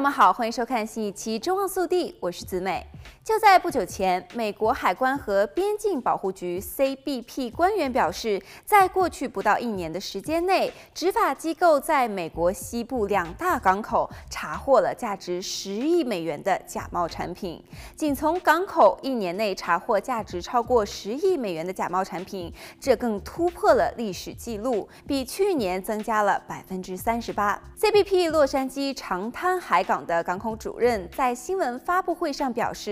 那么好，欢迎收看新一期《中望速递》，我是子美。就在不久前，美国海关和边境保护局 （CBP） 官员表示，在过去不到一年的时间内，执法机构在美国西部两大港口查获了价值十亿美元的假冒产品。仅从港口一年内查获价值超过十亿美元的假冒产品，这更突破了历史记录，比去年增加了百分之三十八。CBP 洛杉矶长滩海港的港口主任在新闻发布会上表示。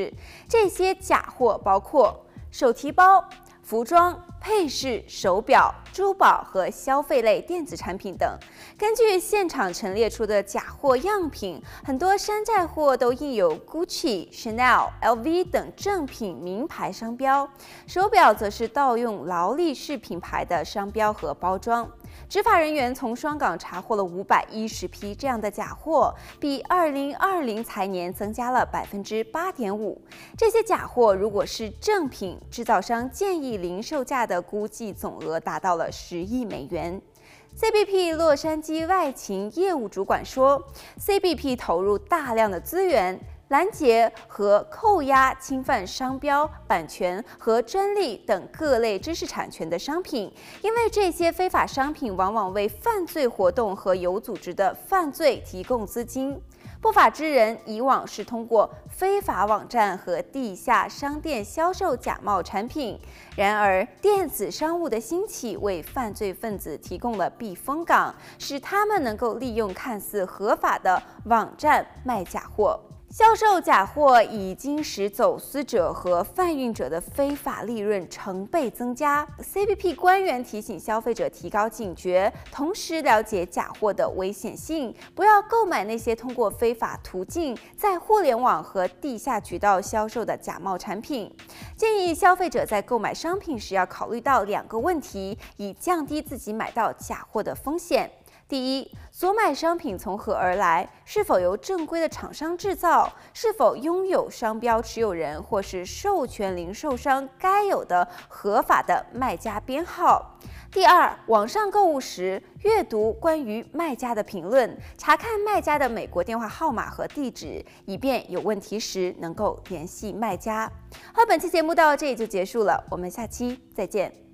这些假货包括手提包、服装、配饰、手表、珠宝和消费类电子产品等。根据现场陈列出的假货样品，很多山寨货都印有 Gucci、Chanel、LV 等正品名牌商标，手表则是盗用劳力士品牌的商标和包装。执法人员从双港查获了五百一十批这样的假货，比二零二零财年增加了百分之八点五。这些假货如果是正品，制造商建议零售价的估计总额达到了十亿美元。CBP 洛杉矶外勤业务主管说，CBP 投入大量的资源。拦截和扣押侵犯商标、版权和专利等各类知识产权的商品，因为这些非法商品往往为犯罪活动和有组织的犯罪提供资金。不法之人以往是通过非法网站和地下商店销售假冒产品，然而电子商务的兴起为犯罪分子提供了避风港，使他们能够利用看似合法的网站卖假货。销售假货已经使走私者和贩运者的非法利润成倍增加。CBP 官员提醒消费者提高警觉，同时了解假货的危险性，不要购买那些通过非法途径在互联网和地下渠道销售的假冒产品。建议消费者在购买商品时要考虑到两个问题，以降低自己买到假货的风险。第一，所买商品从何而来？是否由正规的厂商制造？是否拥有商标持有人或是授权零售商该有的合法的卖家编号？第二，网上购物时阅读关于卖家的评论，查看卖家的美国电话号码和地址，以便有问题时能够联系卖家。好，本期节目到这里就结束了，我们下期再见。